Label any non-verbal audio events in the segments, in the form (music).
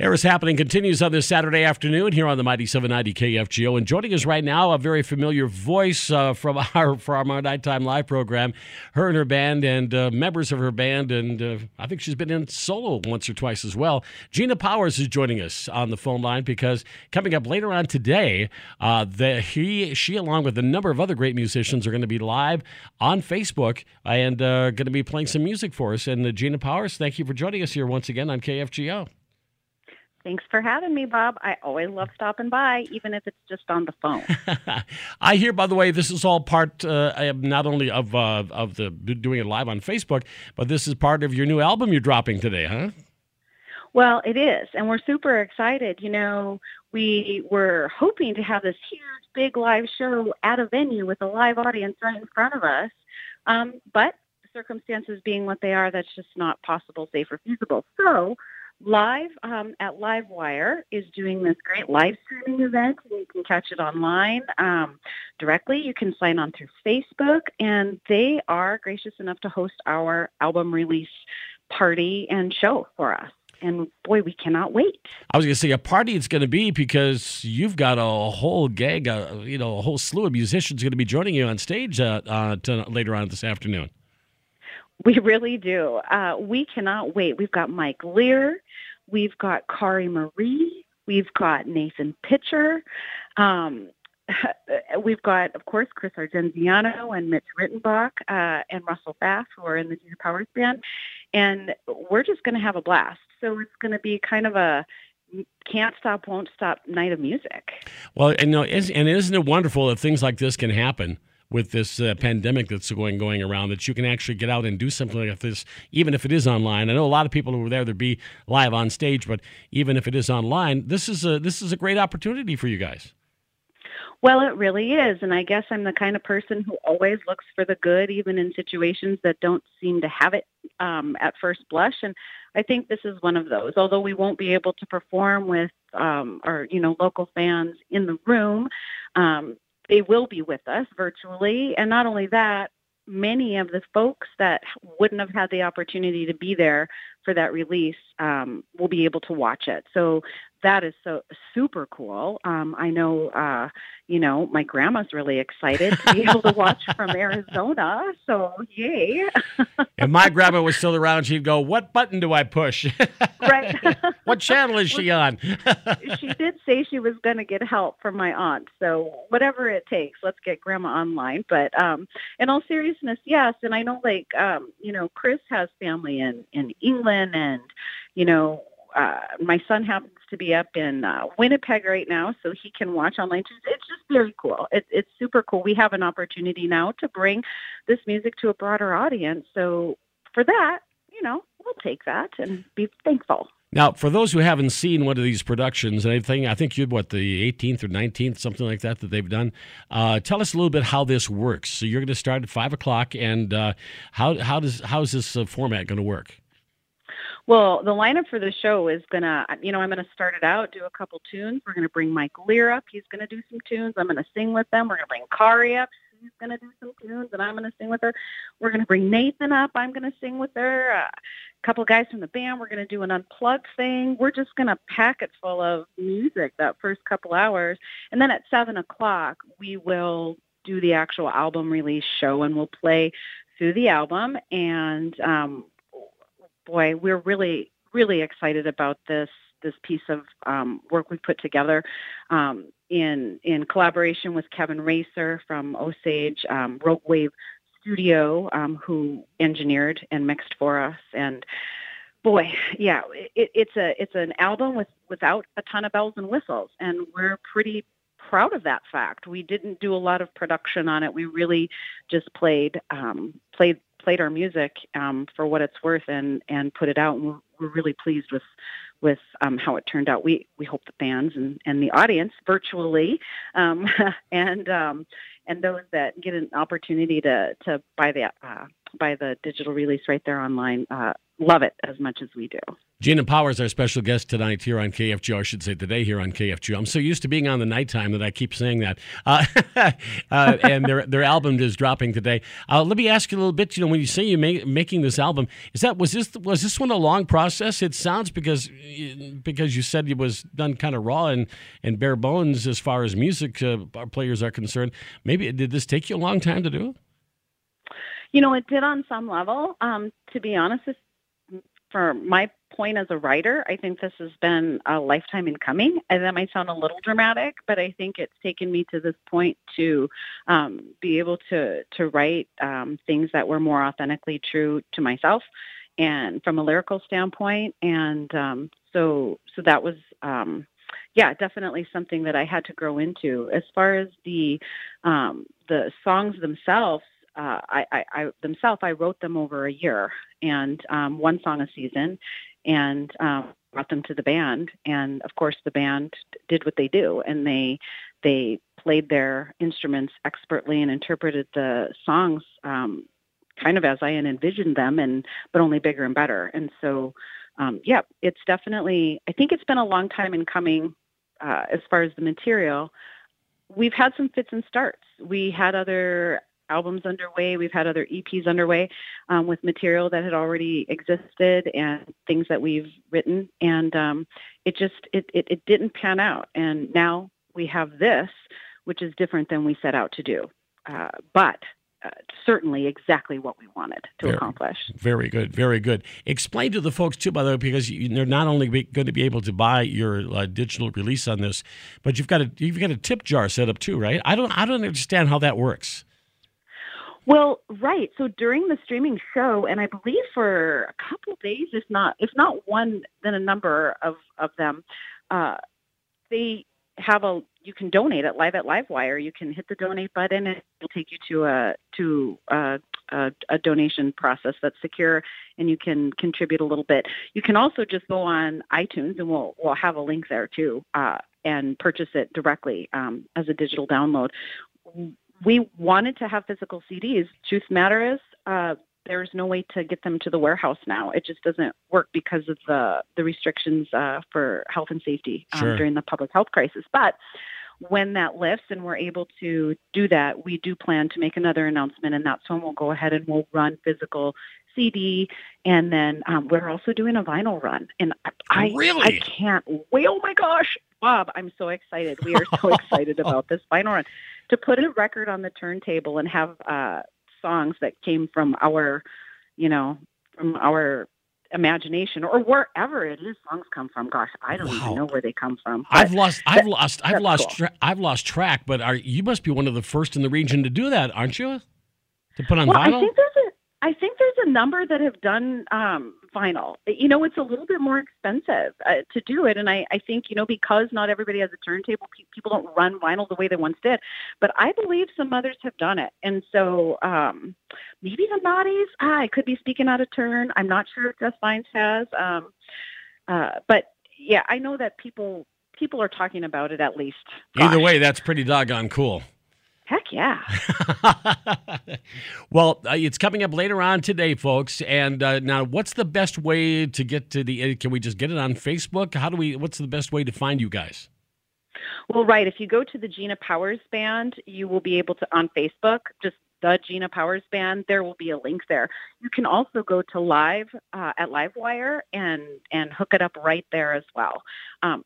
Harris Happening continues on this Saturday afternoon here on the Mighty 790 KFGO. And joining us right now, a very familiar voice uh, from (laughs) our from our nighttime live program. Her and her band and uh, members of her band, and uh, I think she's been in solo once or twice as well. Gina Powers is joining us on the phone line because coming up later on today, uh, the, he she along with a number of other great musicians are going to be live on Facebook and uh, going to be playing some music for us. And uh, Gina Powers, thank you for joining us here once again on KFGO. Thanks for having me, Bob. I always love stopping by, even if it's just on the phone. (laughs) I hear, by the way, this is all part uh, not only of uh, of the doing it live on Facebook, but this is part of your new album you're dropping today, huh? Well, it is, and we're super excited. You know, we were hoping to have this huge, big live show at a venue with a live audience right in front of us, um, but circumstances being what they are, that's just not possible, safe, or feasible. So Live um, at Livewire is doing this great live streaming event. You can catch it online um, directly. You can sign on through Facebook, and they are gracious enough to host our album release party and show for us. And boy, we cannot wait. I was going to say a party it's going to be because you've got a whole gang, uh, you know, a whole slew of musicians going to be joining you on stage uh, uh, to, later on this afternoon. We really do. Uh, we cannot wait. We've got Mike Lear. We've got Kari Marie. We've got Nathan Pitcher. Um, (laughs) we've got, of course, Chris Argenziano and Mitch Rittenbach uh, and Russell Bass, who are in the Gina Powers band. And we're just going to have a blast. So it's going to be kind of a can't stop, won't stop night of music. Well, and, you know, and isn't it wonderful that things like this can happen? With this uh, pandemic that's going going around that you can actually get out and do something like this, even if it is online. I know a lot of people who were there be live on stage, but even if it is online, this is a this is a great opportunity for you guys. Well, it really is. And I guess I'm the kind of person who always looks for the good, even in situations that don't seem to have it um, at first blush. And I think this is one of those. Although we won't be able to perform with um, our, you know, local fans in the room, um, they will be with us virtually. And not only that, many of the folks that wouldn't have had the opportunity to be there for that release um, will be able to watch it. So that is so super cool. Um, I know, uh, you know, my grandma's really excited to be (laughs) able to watch from Arizona. So yay! if my grandma was still around, she'd go, "What button do I push? right? (laughs) what channel is she on?" (laughs) she did say she was going to get help from my aunt. So whatever it takes, let's get grandma online. But um, in all seriousness, yes. And I know, like, um, you know, Chris has family in in England, and you know, uh, my son happens to be up in uh, Winnipeg right now, so he can watch online. It's just very cool. It, it's super cool. We have an opportunity now to bring this music to a broader audience. So for that, you know, we'll take that and be thankful. Now, for those who haven't seen one of these productions, anything, I think you're what the 18th or 19th, something like that, that they've done. Uh, tell us a little bit how this works. So you're going to start at five o'clock, and uh, how how does how is this uh, format going to work? Well, the lineup for the show is gonna, you know, I'm gonna start it out, do a couple tunes. We're gonna bring Mike Lear up. He's gonna do some tunes. I'm gonna sing with them. We're gonna bring Kari up. She's gonna do some tunes, and I'm gonna sing with her. We're gonna bring Nathan up. I'm gonna sing with her. Uh, a couple guys from the band. We're gonna do an unplugged thing. We're just gonna pack it full of music that first couple hours, and then at seven o'clock we will do the actual album release show, and we'll play through the album and um, boy, we're really, really excited about this this piece of um, work we put together um, in in collaboration with Kevin Racer from Osage um, Rogue Wave Studio, um, who engineered and mixed for us. And boy, yeah, it, it's a it's an album with without a ton of bells and whistles, and we're pretty proud of that fact. We didn't do a lot of production on it. We really just played um, played played our music um, for what it's worth and and put it out. And we're, we're really pleased with with um, how it turned out. We we hope the fans and, and the audience virtually um, (laughs) and um, and those that get an opportunity to to buy the uh, buy the digital release right there online uh, love it as much as we do. Gina Powers, our special guest tonight here on KFGO, I should say today here on KFGO. I'm so used to being on the nighttime that I keep saying that. Uh, (laughs) uh, and their their album is dropping today. Uh, let me ask you a little bit. You know, when you say you're making this album, is that was this was this one a long process? It sounds because because you said it was done kind of raw and and bare bones as far as music uh, players are concerned. Maybe did this take you a long time to do? You know, it did on some level. Um, to be honest, for my point as a writer, I think this has been a lifetime in coming. And that might sound a little dramatic, but I think it's taken me to this point to um, be able to to write um, things that were more authentically true to myself, and from a lyrical standpoint. And um, so so that was. Um, yeah, definitely something that I had to grow into. As far as the um, the songs themselves, uh, I, I, I themselves, I wrote them over a year and um, one song a season, and um, brought them to the band. And of course, the band did what they do, and they they played their instruments expertly and interpreted the songs um, kind of as I had envisioned them, and but only bigger and better. And so, um, yeah, it's definitely. I think it's been a long time in coming uh, as far as the material. We've had some fits and starts. We had other albums underway. We've had other EPs underway um, with material that had already existed and things that we've written, and um, it just it, it it didn't pan out. And now we have this, which is different than we set out to do, uh, but. Uh, certainly exactly what we wanted to very, accomplish. Very good, very good. Explain to the folks too, by the way, because you, they're not only be, going to be able to buy your uh, digital release on this, but you've got a you've got a tip jar set up too, right? I don't I don't understand how that works. Well, right. So during the streaming show, and I believe for a couple days, if not if not one, then a number of of them, uh, they have a you can donate it live at livewire. You can hit the donate button and it'll take you to a to a, a, a, donation process that's secure and you can contribute a little bit. You can also just go on itunes and we'll we'll have a link there too uh, and purchase it directly um, as a digital download. We wanted to have physical CDs. Truth matter is, uh, there's no way to get them to the warehouse now. It just doesn't work because of the the restrictions uh, for health and safety um, sure. during the public health crisis. But when that lifts and we're able to do that, we do plan to make another announcement, and that's when we'll go ahead and we'll run physical CD, and then um, we're also doing a vinyl run. And I, really? I can't wait! Oh my gosh, Bob, I'm so excited. We are so (laughs) excited about this vinyl run to put a record on the turntable and have uh, songs that came from our, you know, from our imagination or wherever it is songs come from gosh i don't wow. even know where they come from i've lost i've lost i've lost cool. tra- i've lost track but are you must be one of the first in the region to do that aren't you to put on well, vinyl i think there's a I think there's a number that have done um, vinyl. You know, it's a little bit more expensive uh, to do it, and I, I think you know because not everybody has a turntable, pe- people don't run vinyl the way they once did. But I believe some others have done it, and so um, maybe the Naughties. Ah, I could be speaking out of turn. I'm not sure if Just Vines has, um, uh, but yeah, I know that people people are talking about it at least. Gosh. Either way, that's pretty doggone cool. Heck yeah. (laughs) well, uh, it's coming up later on today, folks. And uh, now, what's the best way to get to the? Uh, can we just get it on Facebook? How do we? What's the best way to find you guys? Well, right. If you go to the Gina Powers Band, you will be able to on Facebook. Just the Gina Powers Band. There will be a link there. You can also go to live uh, at LiveWire and and hook it up right there as well. Um,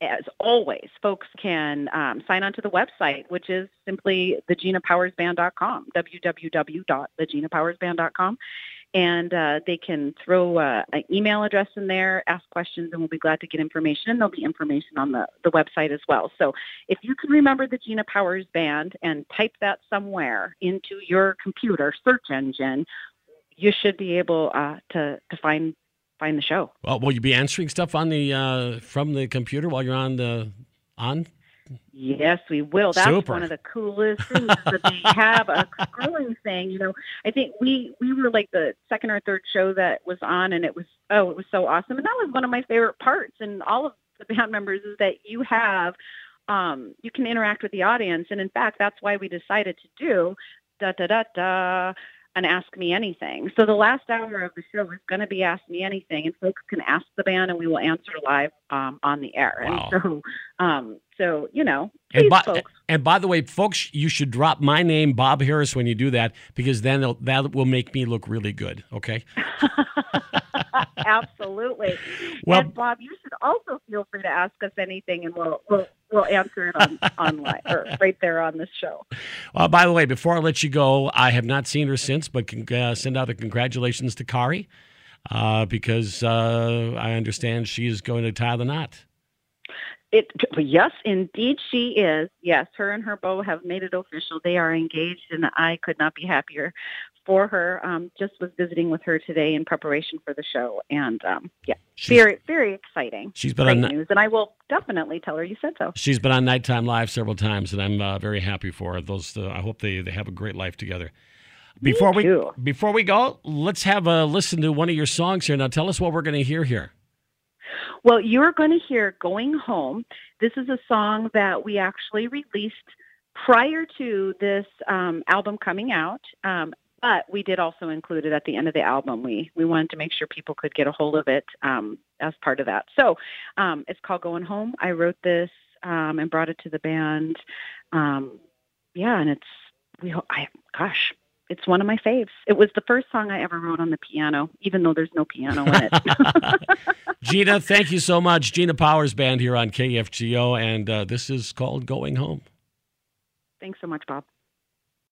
as always, folks can um, sign on to the website, which is simply theginapowersband.com, www.theginapowersband.com. And uh, they can throw uh, an email address in there, ask questions, and we'll be glad to get information. And there'll be information on the, the website as well. So if you can remember the Gina Powers Band and type that somewhere into your computer search engine, you should be able uh, to, to find find the show. Well, will you be answering stuff on the uh, from the computer while you're on the on? Yes, we will. That's Super. one of the coolest things that (laughs) they have a scrolling thing. You know, I think we we were like the second or third show that was on, and it was oh, it was so awesome, and that was one of my favorite parts. And all of the band members is that you have um, you can interact with the audience. And in fact, that's why we decided to do da da da da and Ask Me Anything. So the last hour of the show is going to be Ask Me Anything, and folks can ask the band, and we will answer live um, on the air. Wow. And so, um, so you know, And by, folks. and by the way, folks, you should drop my name, Bob Harris, when you do that, because then that will make me look really good. Okay. (laughs) Absolutely. Well- and Bob, you should also feel free to ask us anything, and we'll we'll, we'll answer it on (laughs) online or right there on this show. Uh, by the way, before I let you go, I have not seen her since, but uh, send out the congratulations to Kari uh, because uh, I understand she is going to tie the knot. It yes, indeed, she is. Yes, her and her beau have made it official. They are engaged, and I could not be happier for her. Um, just was visiting with her today in preparation for the show, and um, yeah, She's, very very exciting. she's been Great on news, and I will definitely tell her you said so. she's been on Nighttime Live several times, and I'm uh, very happy for her. Those uh, I hope they, they have a great life together. Before we before we go, let's have a listen to one of your songs here. Now, tell us what we're going to hear here. Well, you're going to hear Going Home. This is a song that we actually released prior to this um, album coming out. Um, but we did also include it at the end of the album. We we wanted to make sure people could get a hold of it um, as part of that. So um, it's called Going Home. I wrote this um, and brought it to the band. Um, yeah, and it's we. I gosh, it's one of my faves. It was the first song I ever wrote on the piano, even though there's no piano in it. (laughs) Gina, thank you so much. Gina Powers Band here on KFGO, and uh, this is called Going Home. Thanks so much, Bob.